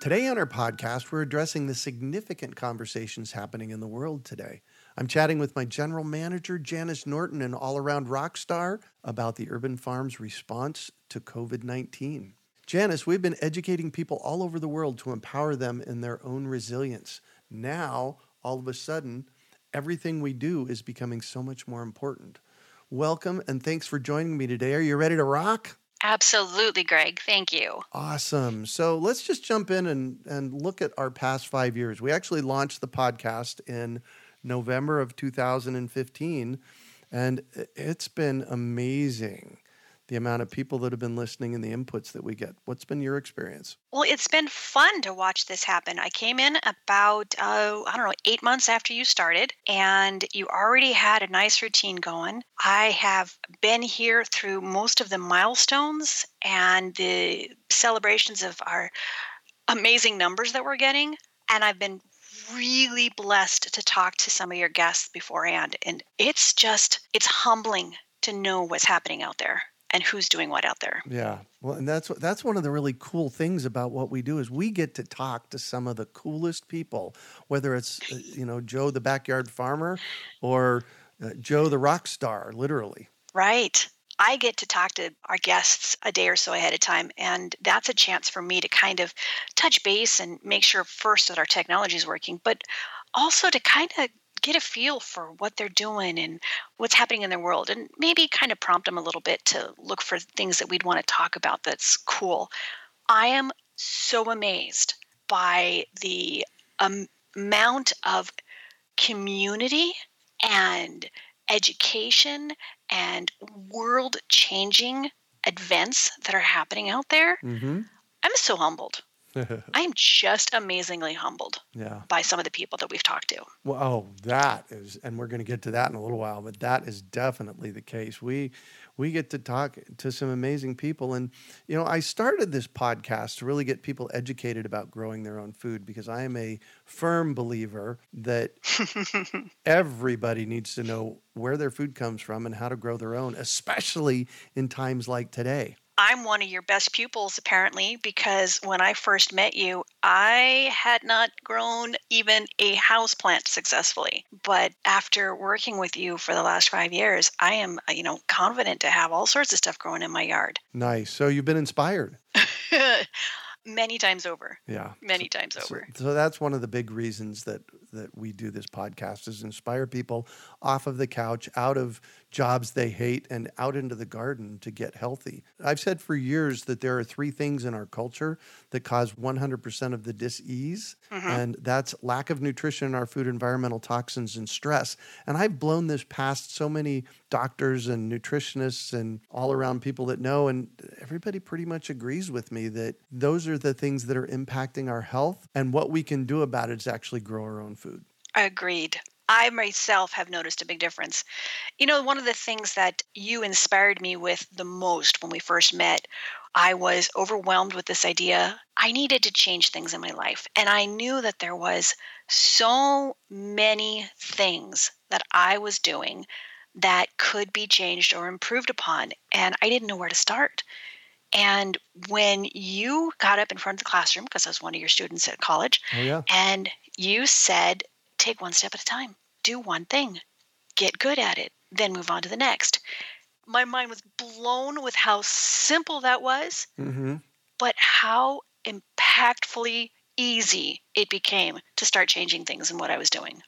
Today on our podcast, we're addressing the significant conversations happening in the world today. I'm chatting with my general manager, Janis Norton, an all around rock star, about the Urban Farm's response to COVID 19. Janis, we've been educating people all over the world to empower them in their own resilience. Now, all of a sudden, everything we do is becoming so much more important. Welcome and thanks for joining me today. Are you ready to rock? Absolutely, Greg. Thank you. Awesome. So let's just jump in and, and look at our past five years. We actually launched the podcast in November of 2015. And it's been amazing the amount of people that have been listening and the inputs that we get. What's been your experience? Well, it's been fun to watch this happen. I came in about, uh, I don't know, eight months after you started, and you already had a nice routine going. I have been here through most of the milestones and the celebrations of our amazing numbers that we're getting. And I've been really blessed to talk to some of your guests beforehand. And it's just, it's humbling to know what's happening out there and who's doing what out there. Yeah. Well, and that's that's one of the really cool things about what we do is we get to talk to some of the coolest people, whether it's uh, you know Joe the backyard farmer or uh, Joe the rock star, literally. Right. I get to talk to our guests a day or so ahead of time, and that's a chance for me to kind of touch base and make sure first that our technology is working, but also to kind of get a feel for what they're doing and what's happening in their world, and maybe kind of prompt them a little bit to look for things that we'd want to talk about that's cool. I am so amazed by the um, amount of community and education and world changing events that are happening out there. Mm-hmm. I'm so humbled. I'm just amazingly humbled yeah. by some of the people that we've talked to. Well, oh, that is, and we're going to get to that in a little while, but that is definitely the case. We we get to talk to some amazing people, and you know, I started this podcast to really get people educated about growing their own food because I am a firm believer that everybody needs to know where their food comes from and how to grow their own, especially in times like today. I'm one of your best pupils, apparently, because when I first met you, I had not grown even a house plant successfully. But after working with you for the last five years, I am, uh, you know, confident to have all sorts of stuff growing in my yard. Nice. So you've been inspired. many times over. Yeah. Many times over. So, so, that's one of the big reasons that that we do this podcast is inspire people off of the couch, out of jobs they hate and out into the garden to get healthy. I've said for years that there are three things in our culture that cause 100% of the dis-ease mm-hmm. and that's lack of nutrition in our food, environmental toxins and stress. And I've blown this past so many doctors and nutritionists and all around people that know and everybody pretty much agrees with me that those are the things that are impacting our health and what we can do about it is actually grow our own food. Agreed. I myself have noticed a big difference. You know, one of the things that you inspired me with the most when we first met, I was overwhelmed with this idea. I needed to change things in my life. And I knew that there was so many things that I was doing that could be changed or improved upon. And I didn't know where to start. And when you got up in front of the classroom, because I was one of your students at college, oh, yeah. and you said, take one step at a time do one thing, get good at it, then move on to the next. My mind was blown with how simple that was, mm-hmm. but how impactfully easy it became to start changing things in what I was doing.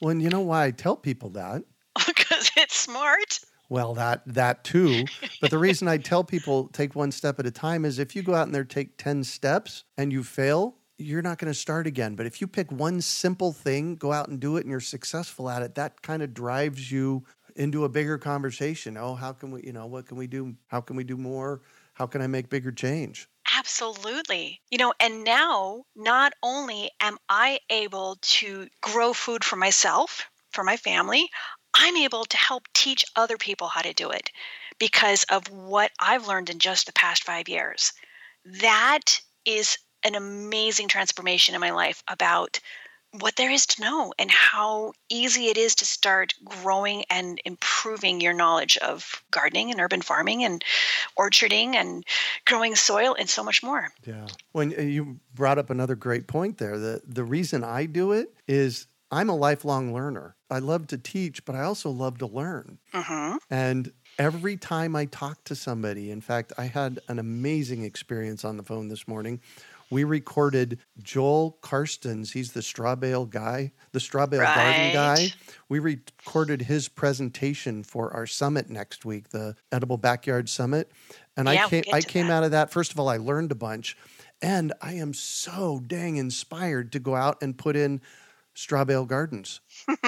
Well, and you know why I tell people that? because it's smart. Well, that that too. But the reason I tell people take one step at a time is if you go out and there take 10 steps and you fail, you're not going to start again. But if you pick one simple thing, go out and do it and you're successful at it, that kind of drives you into a bigger conversation. Oh, how can we, you know, what can we do? How can we do more? How can I make bigger change? Absolutely. You know, and now not only am I able to grow food for myself, for my family, I'm able to help teach other people how to do it because of what I've learned in just the past five years. That is an amazing transformation in my life about what there is to know and how easy it is to start growing and improving your knowledge of gardening and urban farming and orcharding and growing soil and so much more. Yeah. When uh, you brought up another great point there, the the reason I do it is I'm a lifelong learner. I love to teach, but I also love to learn. Mm-hmm. And every time I talk to somebody, in fact, I had an amazing experience on the phone this morning. We recorded Joel Karstens. He's the straw bale guy, the straw bale Right. garden guy. We recorded his presentation for our summit next week, the Edible Backyard Summit. And Yeah, I we'll came, I came that. out of that. First of all, I learned a bunch. And I am so dang inspired to go out and put in straw bale gardens.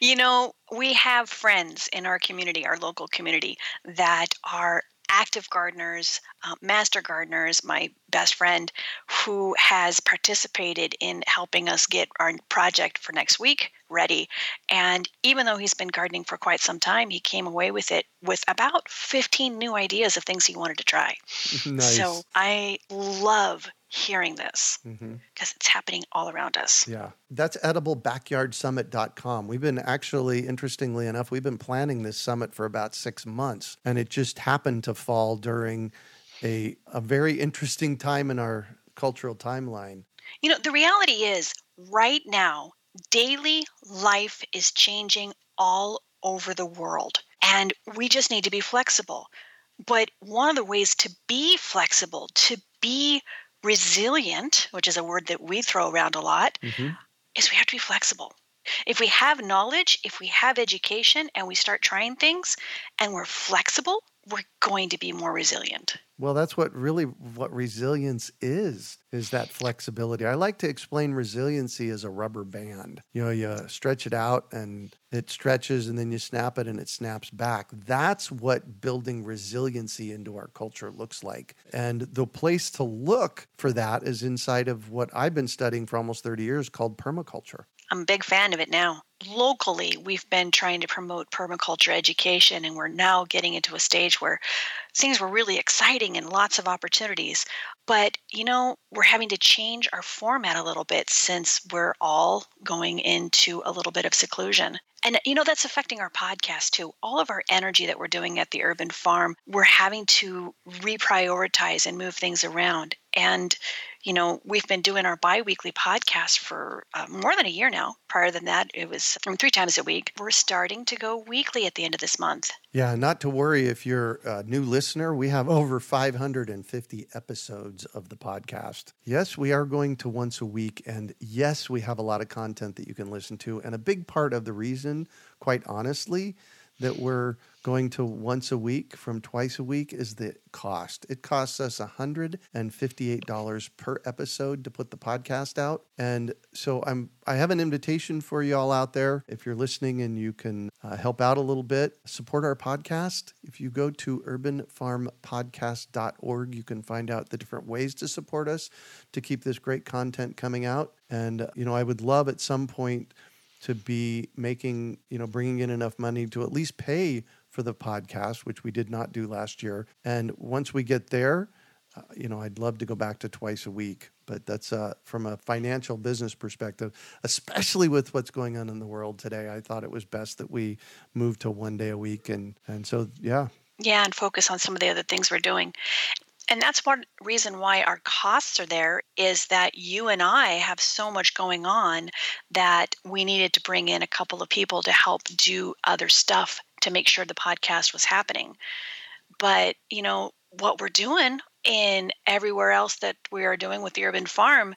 You know, we have friends in our community, our local community, that are active gardeners, uh, master gardeners. My best friend, who has participated in helping us get our project for next week ready. And even though he's been gardening for quite some time, he came away with it with about 15 new ideas of things he wanted to try. nice. So I love hearing this mm-hmm. because it's happening all around us. Yeah, that's ediblebackyardsummit.com. We've been actually, interestingly enough, we've been planning this summit for about six months, and it just happened to fall during a, a very interesting time in our cultural timeline. You know, the reality is right now, daily life is changing all over the world, and we just need to be flexible. But one of the ways to be flexible, to be resilient, which is a word that we throw around a lot, Mhm. is we have to be flexible. If we have knowledge, if we have education, and we start trying things and we're flexible, we're going to be more resilient. Well, that's what really what resilience is, is that flexibility. I like to explain resiliency as a rubber band. You know, you stretch it out and it stretches and then you snap it and it snaps back. That's what building resiliency into our culture looks like. And the place to look for that is inside of what I've been studying for almost 30 years called permaculture. I'm a big fan of it now. Locally, we've been trying to promote permaculture education, and we're now getting into a stage where things were really exciting and lots of opportunities. But, you know, we're having to change our format a little bit since we're all going into a little bit of seclusion. And, you know, that's affecting our podcast too. All of our energy that we're doing at the urban farm, we're having to reprioritize and move things around. And, you know, we've been doing our bi weekly podcast for uh, more than a year now. Prior than that, it was from three times a week. We're starting to go weekly at the end of this month. Yeah, not to worry if you're a new listener. We have over 550 episodes of the podcast. Yes, we are going to once a week. And yes, we have a lot of content that you can listen to. And a big part of the reason, quite honestly, that we're going to once a week from twice a week is the cost. It costs us $158 per episode to put the podcast out. And so I'm I have an invitation for you all out there. If you're listening and you can uh, help out a little bit, support our podcast. If you go to urbanfarmpodcast.org, you can find out the different ways to support us to keep this great content coming out. And uh, you know, I would love at some point to be making, you know, bringing in enough money to at least pay for the podcast, which we did not do last year. And once we get there, uh, you know, I'd love to go back to twice a week. But that's uh, from a financial business perspective, especially with what's going on in the world today. I thought it was best that we move to one day a week, and and so yeah, Yeah, and focus on some of the other things we're doing. And that's one reason why our costs are there is that you and I have so much going on that we needed to bring in a couple of people to help do other stuff to make sure the podcast was happening. But, you know, what we're doing in everywhere else that we are doing with the urban farm,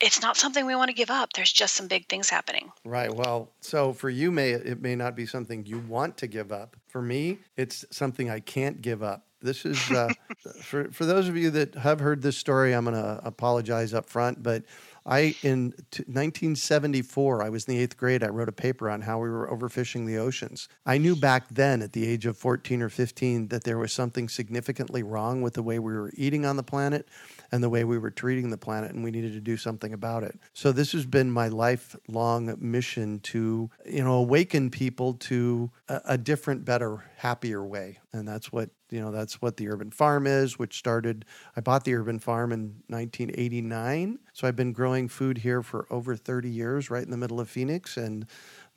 it's not something we want to give up. There's just some big things happening. Right. Well, so for you, may it may not be something you want to give up. For me, it's something I can't give up. This is uh, for for those of you that have heard this story. I'm going to apologize up front, but I in t- 1974, I was in the eighth grade. I wrote a paper on how we were overfishing the oceans. I knew back then, at the age of 14 or 15, that there was something significantly wrong with the way we were eating on the planet and the way we were treating the planet, and we needed to do something about it. So this has been my lifelong mission to, you know, awaken people to a, a different, better, happier way, and that's what you know that's what the urban farm is which started i bought the urban farm in 1989 so i've been growing food here for over 30 years right in the middle of phoenix. And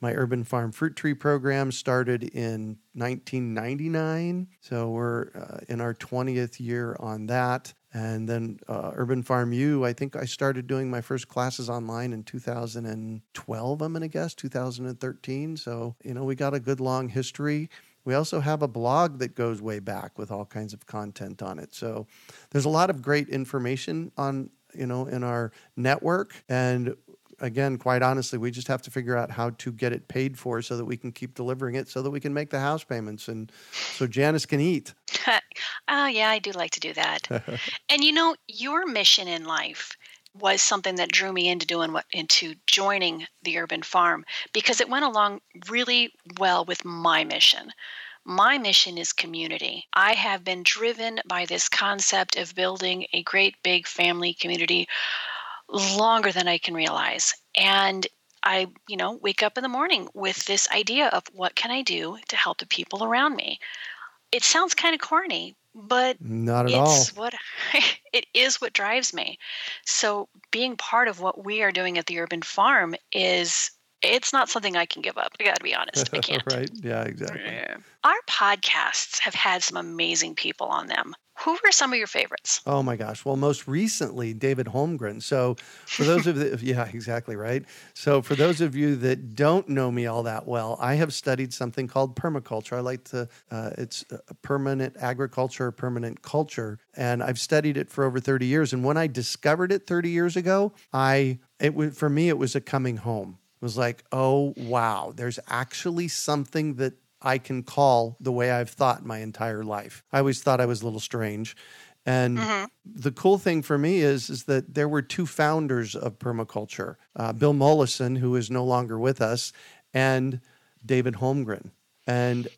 my urban farm fruit tree program started in 1999 so we're uh, in our 20th year on that. And then uh, urban farm u i think i started doing my first classes online in 2012 i'm going to guess 2013 so you know we got a good long history we also have a blog that goes way back with all kinds of content on it. So there's a lot of great information on, you know, in our network and again, quite honestly, we just have to figure out how to get it paid for so that we can keep delivering it so that we can make the house payments and so Janis can eat. oh, yeah, I do like to do that. and you know, your mission in life was something that drew me into doing what into joining the urban farm because it went along really well with my mission. My mission is community. I have been driven by this concept of building a great big family community longer than I can realize. And I, you know, wake up in the morning with this idea of what can I do to help the people around me. It sounds kind of corny, but not at it's all. what it is what drives me. So being part of what we are doing at the urban farm is it's not something I can give up. I got to be honest. I can't. right? Yeah, exactly. Our podcasts have had some amazing people on them. Who were some of your favorites? Oh my gosh. Well, most recently, David Holmgren. So, for those of you, yeah, exactly right. So, for those of you that don't know me all that well, I have studied something called permaculture. I like to, uh, it's permanent agriculture, permanent culture. And I've studied it for over 30 years. And when I discovered it 30 years ago, I, it was, for me, it was a coming home. It was like, oh, wow, there's actually something that I can call the way I've thought my entire life. I always thought I was a little strange. And mm-hmm. the cool thing for me is, is that there were two founders of permaculture uh, Bill Mollison, who is no longer with us, and David Holmgren. And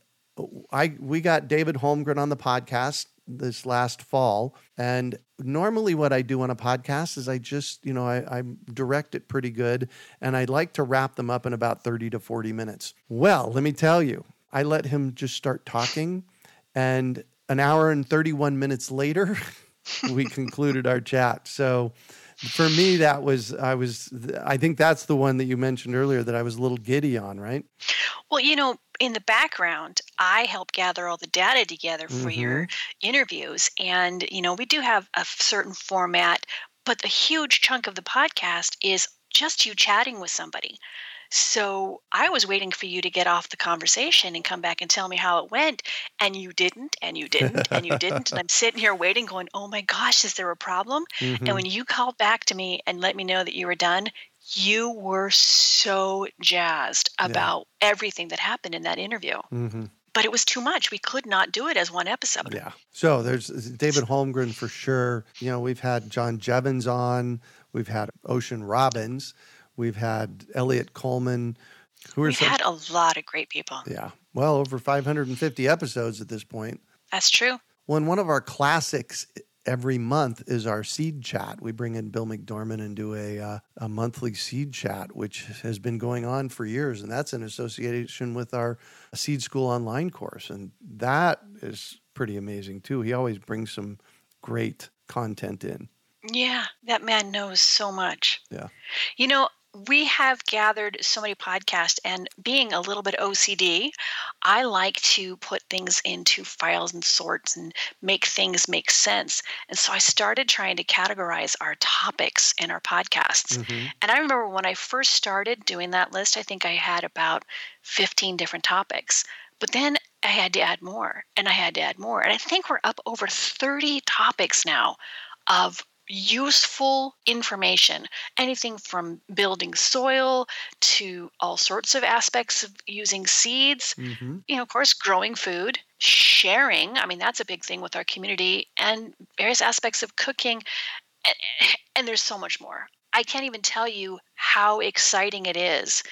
I, we got David Holmgren on the podcast this last fall. And normally, what I do on a podcast is I just, you know, I, I, direct it pretty good and I like to wrap them up in about 30 to 40 minutes. Well, let me tell you, I let him just start talking. And an hour and 31 minutes later, we concluded our chat. So for me, that was, I was, I think that's the one that you mentioned earlier that I was a little giddy on, right? Well, you know, in the background, I help gather all the data together for mm-hmm. your interviews. And, you know, we do have a certain format, but the huge chunk of the podcast is just you chatting with somebody. So I was waiting for you to get off the conversation and come back and tell me how it went. And you didn't, and you didn't, and you didn't. and I'm sitting here waiting, going, oh my gosh, is there a problem? Mm-hmm. And when you called back to me and let me know that you were done, you were so jazzed about yeah. everything that happened in that interview. Mm-hmm but it was too much. We could not do it as one episode. Yeah. So there's David Holmgren for sure. You know, we've had John Jeavons on, we've had Ocean Robbins, We've had Eliot Coleman. Who We've some, had a lot of great people. Yeah. Well, over 550 episodes at this point. That's true. Well, one of our classics every month is our seed chat. We bring in Bill McDorman and do a, uh, a monthly seed chat, which has been going on for years. And that's in association with our Seed School online course. And that is pretty amazing too. He always brings some great content in. Yeah, that man knows so much. Yeah. You know, we have gathered so many podcasts and being a little bit ocd i like to put things into files and sorts and make things make sense and so i started trying to categorize our topics in our podcasts mm-hmm. and i remember when i first started doing that list i think i had about 15 different topics but then I had to add more and I had to add more. And I think we're up over 30 topics now of useful information. Anything from building soil to all sorts of aspects of using seeds. Mm-hmm. you know of course growing food sharing. I mean that's a big thing with our community and various aspects of cooking. And, and there's so much more. I can't even tell you how exciting it is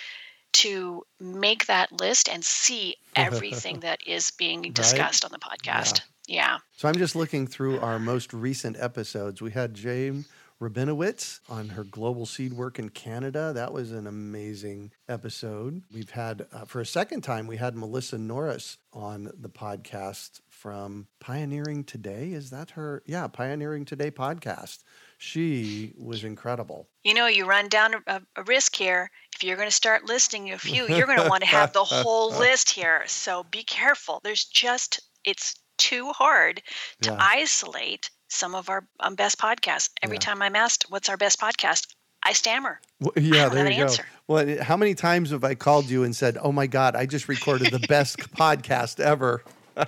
to make that list and see everything that is being discussed on the podcast yeah. So I'm just looking through our most recent episodes. We had Jane Rabinowicz on her global seed work in Canada. That was an amazing episode. We've had, uh, for a second time, we had Melissa Norris on the podcast from Pioneering Today. Is that her? Yeah, Pioneering Today podcast. She was incredible. You know, you run down a, a risk here. If you're going to start listing a few, you're going to want to have the whole list here. So be careful. There's just, it's too hard to Yeah. isolate some of our um, best podcasts. Every Yeah. time I'm asked, what's our best podcast? I stammer. Well, I yeah, don't there you an go. answer. Well, how many times have I called you and said, "Oh my God, I just recorded the best podcast ever"?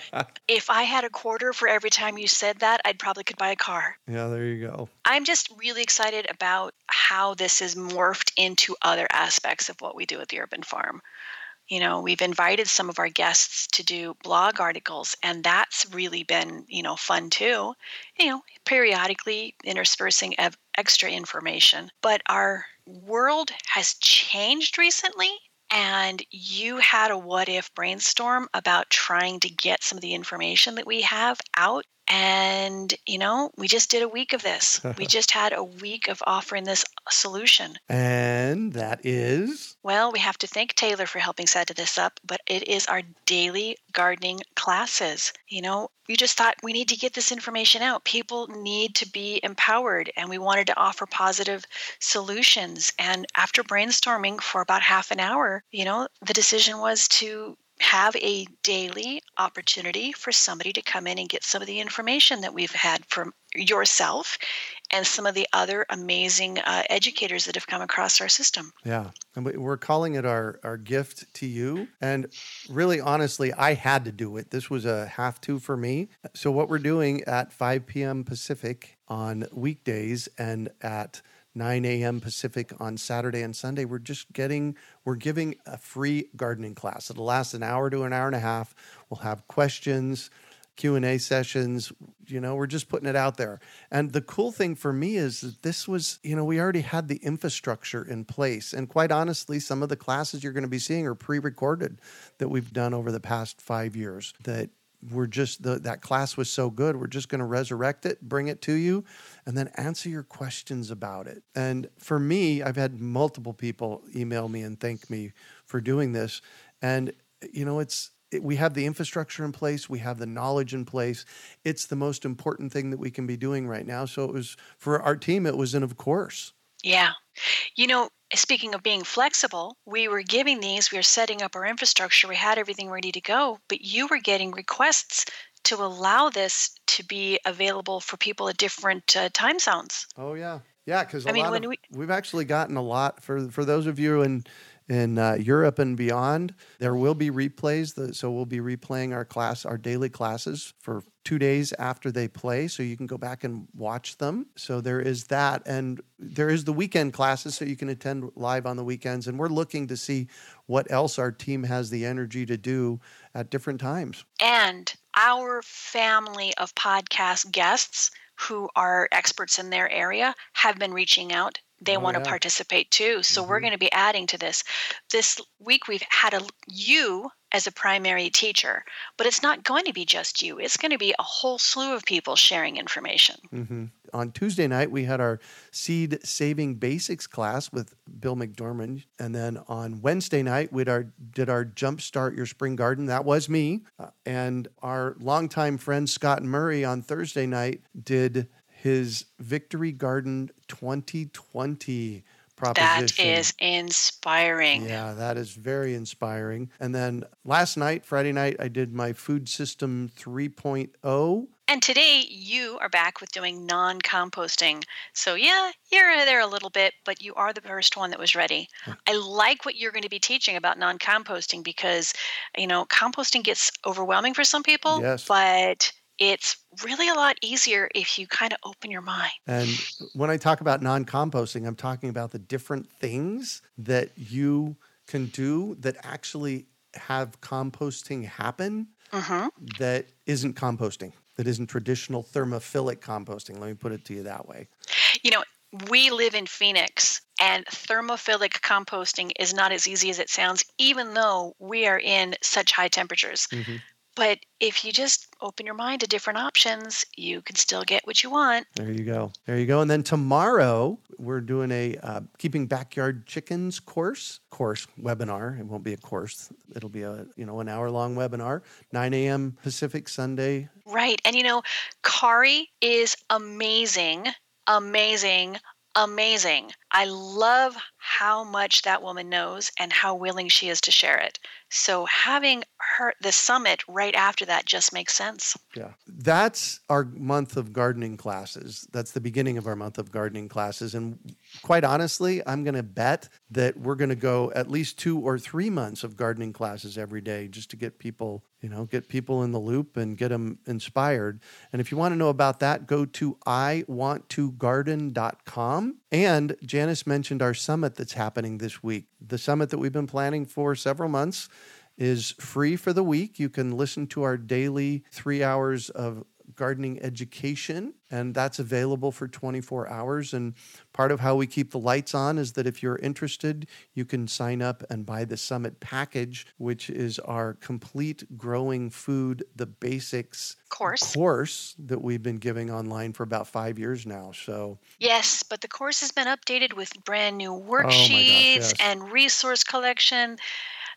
If I had a quarter for every time you said that, I'd probably could buy a car. Yeah, there you go. I'm just really excited about how this has morphed into other aspects of what we do at the Urban Farm. You know, we've invited some of our guests to do blog articles, and that's really been, you know, fun too. You know, periodically interspersing ev- extra information. But our world has changed recently, and you had a what if brainstorm about trying to get some of the information that we have out. And, you know, we just did a week of this. we just had a week of offering this solution. And that is Well, we have to thank Taylor for helping set this up, but it is our daily gardening classes. You know, we just thought we need to get this information out. People need to be empowered, and we wanted to offer positive solutions. And after brainstorming for about half an hour, you know, the decision was to have a daily opportunity for somebody to come in and get some of the information that we've had from yourself and some of the other amazing uh, educators that have come across our system. Yeah. And we- we're calling it our, our gift to you. And really, honestly, I had to do it. This was a have to for me. So, what we're doing at 5 p.m. Pacific on weekdays and at 9 a.m. Pacific on Saturday and Sunday, we're just getting, we're giving a free gardening class. It'll last an hour to an hour and a half. We'll have questions. Q&A sessions, you know, we're just putting it out there. And the cool thing for me is that this was, you know, we already had the infrastructure in place. And quite honestly, some of the classes you're going to be seeing are pre-recorded that we've done over the past 5 years that we're just the, that class was so good we're just going to resurrect it bring it to you and then answer your questions about it. And for me i've had multiple people email me and thank me for doing this. And you know it's it, we have the infrastructure in place we have the knowledge in place. It's the most important thing that we can be doing right now. So it was for our team it was an of course. Yeah. You know, speaking of being flexible, we were giving these, we were setting up our infrastructure, we had everything ready to go, but you were getting requests to allow this to be available for people at different uh, time zones. Oh yeah, yeah. Because I mean, when of, we- we've actually gotten a lot for for those of you in in uh, Europe and beyond. There will be replays, the, so we'll be replaying our class, our daily classes for two days after they play, so you can go back and watch them. So there is that, and there is the weekend classes, so you can attend live on the weekends. And we're looking to see what else our team has the energy to do at different times. And our family of podcast guests who are experts in their area have been reaching out. They Oh, want yeah. to participate too. So we're Mhm. going to be adding to this. This week we've had a you as a primary teacher, but it's not going to be just you. It's going to be a whole slew of people sharing information. hmm On Tuesday night, we had our seed saving basics class with Bill McDorman, and then on Wednesday night, we our did our jumpstart your spring garden. That was me, Uh, and our longtime friend Scott Murray on Thursday night did his Victory Garden 2020 proposition. That is inspiring. Yeah, that is very inspiring. And then last night, Friday night, I did my food system 3.0 And today you are back with doing non composting. So, yeah, you're there a little bit, but you are the first one that was ready. I like what you're going to be teaching about non composting because, you know, composting gets overwhelming for some people, Yes. but it's really a lot easier if you kind of open your mind. And when I talk about non composting, I'm talking about the different things that you can do that actually have composting happen hmm that isn't composting, that isn't traditional thermophilic composting. Let me put it to you that way. You know, we live in Phoenix, and thermophilic composting is not as easy as it sounds, even though we are in such high temperatures. Mhm. But if you just open your mind to different options, you can still get what you want. There you go. There you go. And then tomorrow we're doing a uh, keeping backyard chickens course course webinar. It won't be a course. It'll be a you know an hour long webinar. 9 a.m. Pacific Sunday. Right. And you know, Kari is amazing, amazing, amazing. I love how much that woman knows and how willing she is to share it. So having her the summit right after that just makes sense. Yeah. That's our month of gardening classes. That's the beginning of our month of gardening classes. And quite honestly, I'm going to bet that we're going to go at least two or three months of gardening classes every day just to get people, you know, get people in the loop and get them inspired. And if you want to know about that, go to iwanttogarden.com. And Janis mentioned our summit that's happening this week. The summit that we've been planning for several months is free for the week. You can listen to our daily three hours of gardening education, and that's available for 24 hours. And part of how we keep the lights on is that if you're interested, you can sign up and buy the Summit package, which is our complete growing food, the basics Course. course that we've been giving online for about five years now. So, Yes, but the course has been updated with brand new Oh gosh, worksheets yes. and resource collection.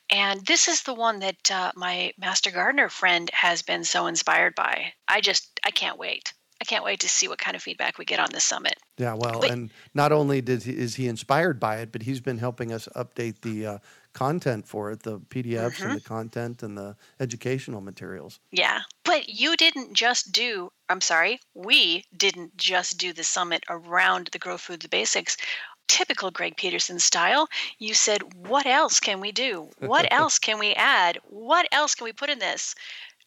And this is the one that uh, my Master Gardener friend has been so inspired by. I just, I can't wait. I can't wait to see what kind of feedback we get on this summit. Yeah, well, Wait. and not only did he, is he inspired by it, but he's been helping us update the uh, content for it, the PDFs and the content and the educational materials. Yeah. But you didn't just do, I'm sorry, we didn't just do the summit around the Grow Food the Basics. Typical Greg Peterson style, you said, What else can we do? What else can we add? What else can we put in this?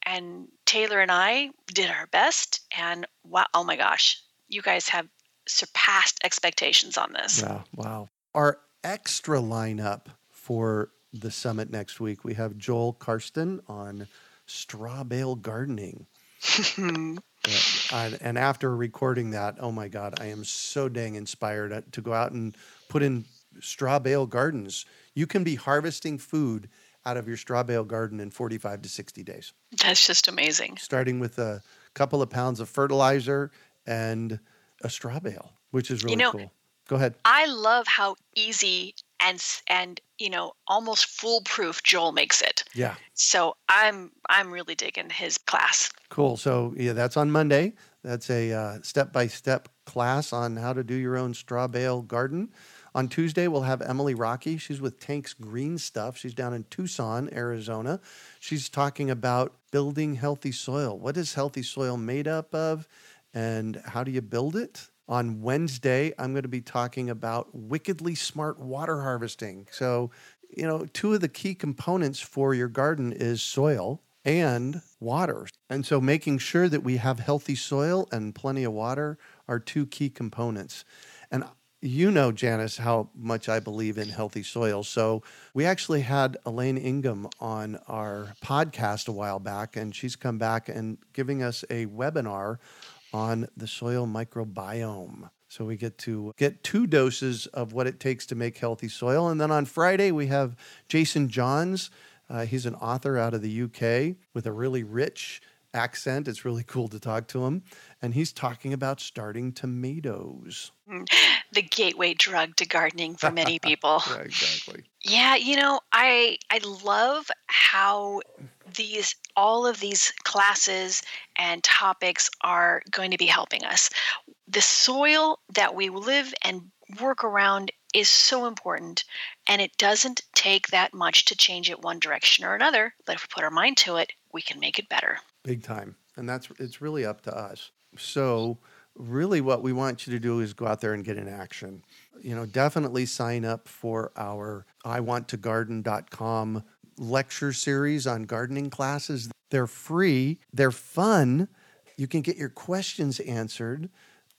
And Taylor and I did our best. And wow, oh my gosh, you guys have surpassed expectations on this. Yeah, wow. Our extra lineup for the summit next week, we have Joel Karsten on straw bale gardening. And, and after recording that, oh my God, I am so dang inspired to go out and put in straw bale gardens. You can be harvesting food out of your straw bale garden in 45 to 60 days, That's just amazing. starting with a couple of pounds of fertilizer and a straw bale, which is really know- cool. Go ahead. I love how easy and and you know almost foolproof Joel makes it. Yeah. So I'm I'm really digging his class. Cool. So yeah, that's on Monday. That's a uh, step-by-step class on how to do your own straw bale garden. On Tuesday, we'll have Emily Rocky. She's with Tank's Green Stuff. She's down in Tucson, Arizona. She's talking about building healthy soil. What is healthy soil made up of, and how do you build it? On Wednesday, I'm going to be talking about wickedly smart water harvesting. So, you know, two of the key components for your garden is soil and water. And so making sure that we have healthy soil and plenty of water are two key components. And you know, Janis, how much I believe in healthy soil. So we actually had Elaine Ingham on our podcast a while back, and she's come back and giving us a webinar on the soil microbiome. So we get to get two doses of what it takes to make healthy soil. And then on Friday, we have Jason Johns. Uh, he's an author out of the UK with a really rich accent. It's really cool to talk to him. And he's talking about starting tomatoes. The gateway drug to gardening for many people. Yeah, exactly. Yeah, you know, I I love how these all of these classes and topics are going to be helping us. The soil that we live and work around is so important and it doesn't take that much to change it one direction or another, but if we put our mind to it, we can make it better. Big time. And that's it's really up to us. So really what we want you to do is go out there and get in action. You know, definitely sign up for our iwanttogarden.com lecture series on gardening classes. They're free, they're fun. You can get your questions answered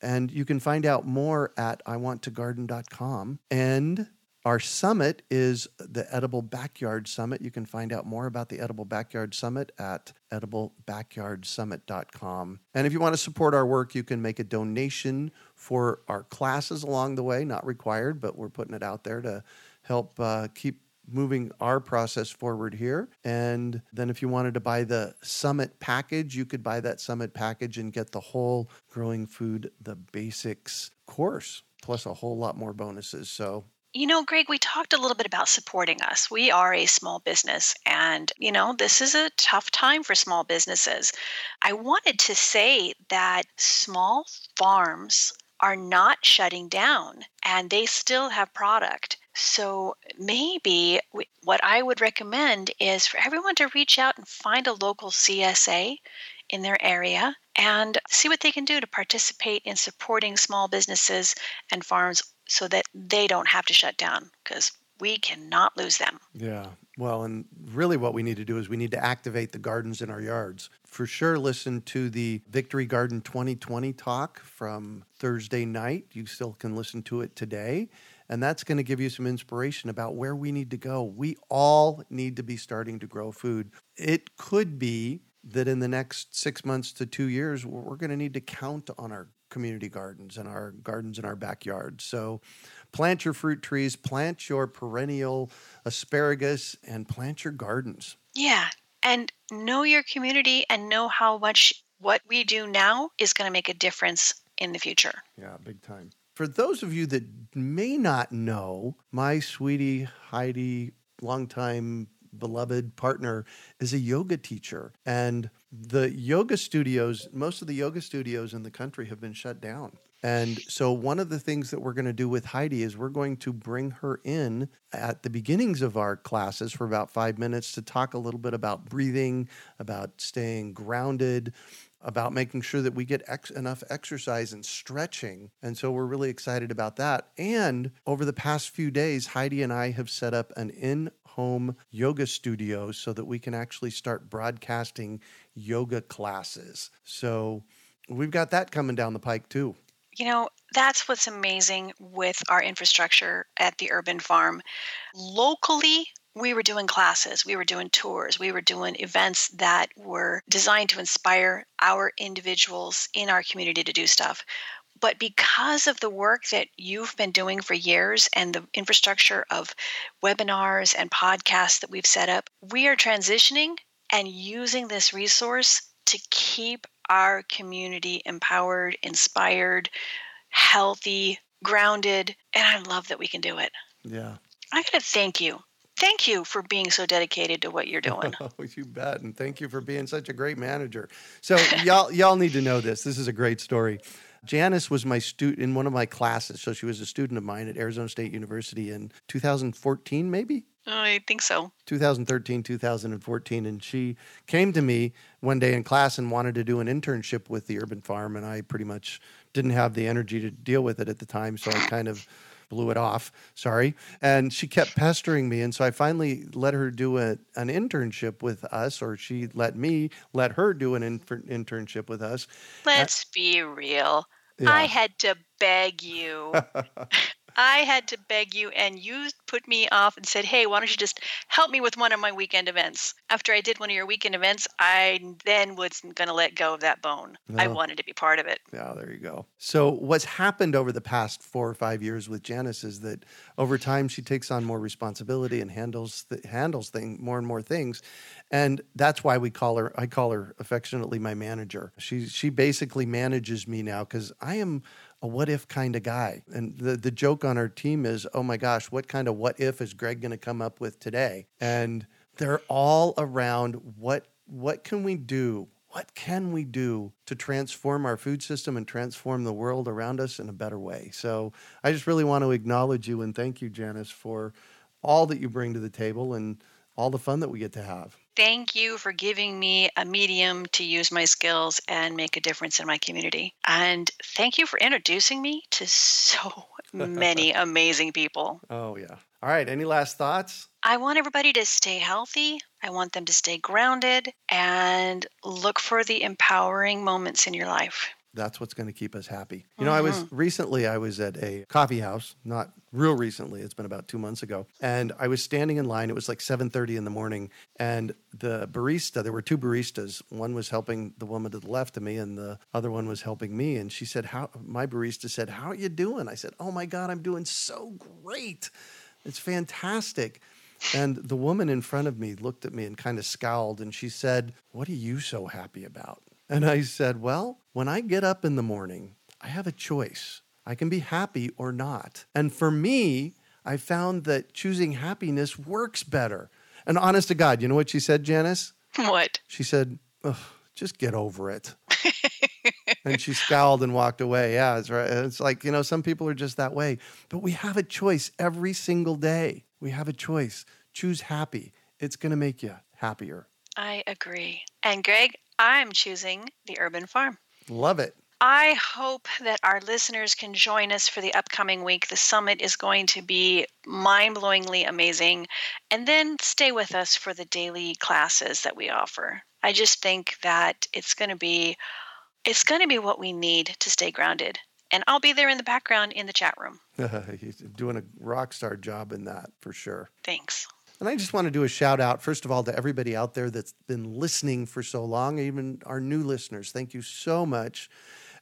and you can find out more at iwanttogarden.com. And our summit is the Edible Backyard Summit. You can find out more about the Edible Backyard Summit at ediblebackyardsummit.com. And if you want to support our work, you can make a donation for our classes along the way, not required, but we're putting it out there to help uh, keep moving our process forward here. And then if you wanted to buy the summit package, you could buy that summit package and get the whole growing food, the basics course, plus a whole lot more bonuses. So you know, Greg, we talked a little bit about supporting us. We are a small business, and, you know, this is a tough time for small businesses. I wanted to say that small farms are not shutting down and they still have product. So maybe what I would recommend is for everyone to reach out and find a local CSA in their area and see what they can do to participate in supporting small businesses and farms so that they don't have to shut down because we cannot lose them. Yeah. Well, and really what we need to do is we need to activate the gardens in our yards. For sure, listen to the Victory Garden 2020 talk from Thursday night. You still can listen to it today. And that's going to give you some inspiration about where we need to go. We all need to be starting to grow food. It could be that in the next six months to two years, we're going to need to count on our community gardens and our gardens in our backyard. So plant your fruit trees, plant your perennial asparagus, and plant your gardens. Yeah. And know your community and know how much what we do now is going to make a difference in the future. Yeah, big time. For those of you that may not know, my sweetie Heidi, longtime beloved partner, is a yoga teacher. And the yoga studios, most of the yoga studios in the country have been shut down. And so, one of the things that we're going to do with Heidi is we're going to bring her in at the beginnings of our classes for about five minutes to talk a little bit about breathing, about staying grounded, about making sure that we get ex- enough exercise and stretching. And so we're really excited about that. And over the past few days, Heidi and I have set up an in home yoga studio so that we can actually start broadcasting yoga classes. So we've got that coming down the pike too. You know, that's what's amazing with our infrastructure at the urban farm. Locally, we were doing classes, we were doing tours, we were doing events that were designed to inspire our individuals in our community to do stuff. But because of the work that you've been doing for years and the infrastructure of webinars and podcasts that we've set up, we are transitioning and using this resource to keep our community empowered, inspired, healthy, grounded. And I love that we can do it. Yeah. I got to thank you thank you for being so dedicated to what you're doing. Oh, you bet, and thank you for being such a great manager. So y'all, y'all need to know this. This is a great story. Janis was my student in one of my classes, so she was a student of mine at Arizona State University in 2014, maybe. I think so. 2013, 2014. And she came to me one day in class and wanted to do an internship with the urban farm. And I pretty much didn't have the energy to deal with it at the time. So I kind of blew it off. Sorry. And she kept pestering me. And so I finally let her do a, an internship with us, or she let me let her do an in, internship with us. Let's uh, be real. Yeah. I had to beg you. I had to beg you, and you put me off and said, Hey, why don't you just help me with one of my weekend events? After I did one of your weekend events, I then wasn't going to let go of that bone. No. I wanted to be part of it. Yeah, there you go. So, what's happened over the past four or five years with Janis is that over time she takes on more responsibility and handles th- handles thing, more and more things. And that's why we call her, I call her affectionately my manager. She, she basically manages me now because I am a what if kind of guy. And the, the joke on our team is, oh my gosh, what kind of what if is Greg going to come up with today? And they're all around what what can we do? What can we do to transform our food system and transform the world around us in a better way? So I just really want to acknowledge you and thank you, Janis, for all that you bring to the table and all the fun that we get to have. Thank you for giving me a medium to use my skills and make a difference in my community. And thank you for introducing me to so many amazing people. Oh, yeah. All right. Any last thoughts? I want everybody to stay healthy. I want them to stay grounded and look for the empowering moments in your life. That's what's going to keep us happy. You know, I was mm-hmm. recently I was at a coffee house, not real recently. It's been about 2 months ago, and I was standing in line. It was like 7:30 in the morning, and the barista, there were two baristas. One was helping the woman to the left of me and the other one was helping me, and she said, "How my barista said, "How are you doing?" I said, "Oh my god, I'm doing so great. It's fantastic." And the woman in front of me looked at me and kind of scowled and she said, What are you so happy about? And I said, Well, when I get up in the morning, I have a choice. I can be happy or not. And for me, I found that choosing happiness works better. And honest to God, you know what she said, Janis? What? She said, Just get over it. and she scowled and walked away. Yeah, it's right. It's like, you know, some people are just that way. But we have a choice every single day. We have a choice. Choose happy. It's going to make you happier. I agree. And Greg, I'm choosing the urban farm. Love it. I hope that our listeners can join us for the upcoming week. The summit is going to be mind blowingly amazing. And then stay with us for the daily classes that we offer. I just think that it's going to be it's going to be what we need to stay grounded. And I'll be there in the background in the chat room. He's doing a rock star job in that for sure. Thanks. And I just want to do a shout out, first of all, to everybody out there that's been listening for so long, even our new listeners. Thank you so much.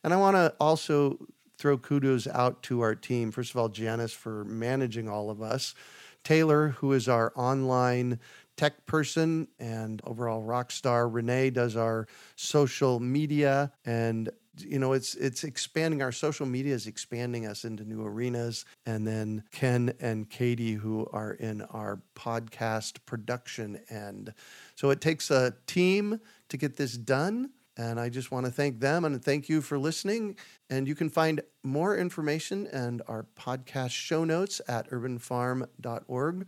And I want to also throw kudos out to our team. First of all, Janis for managing all of us, Taylor, who is our online tech person and overall rock star. Renee does our social media and you know it's it's expanding our social media is expanding us into new arenas. And then ken and katie who are in our podcast production end. So it takes a team to get this done. And i just want to thank them and thank you for listening. And you can find more information and our podcast show notes at urbanfarm.org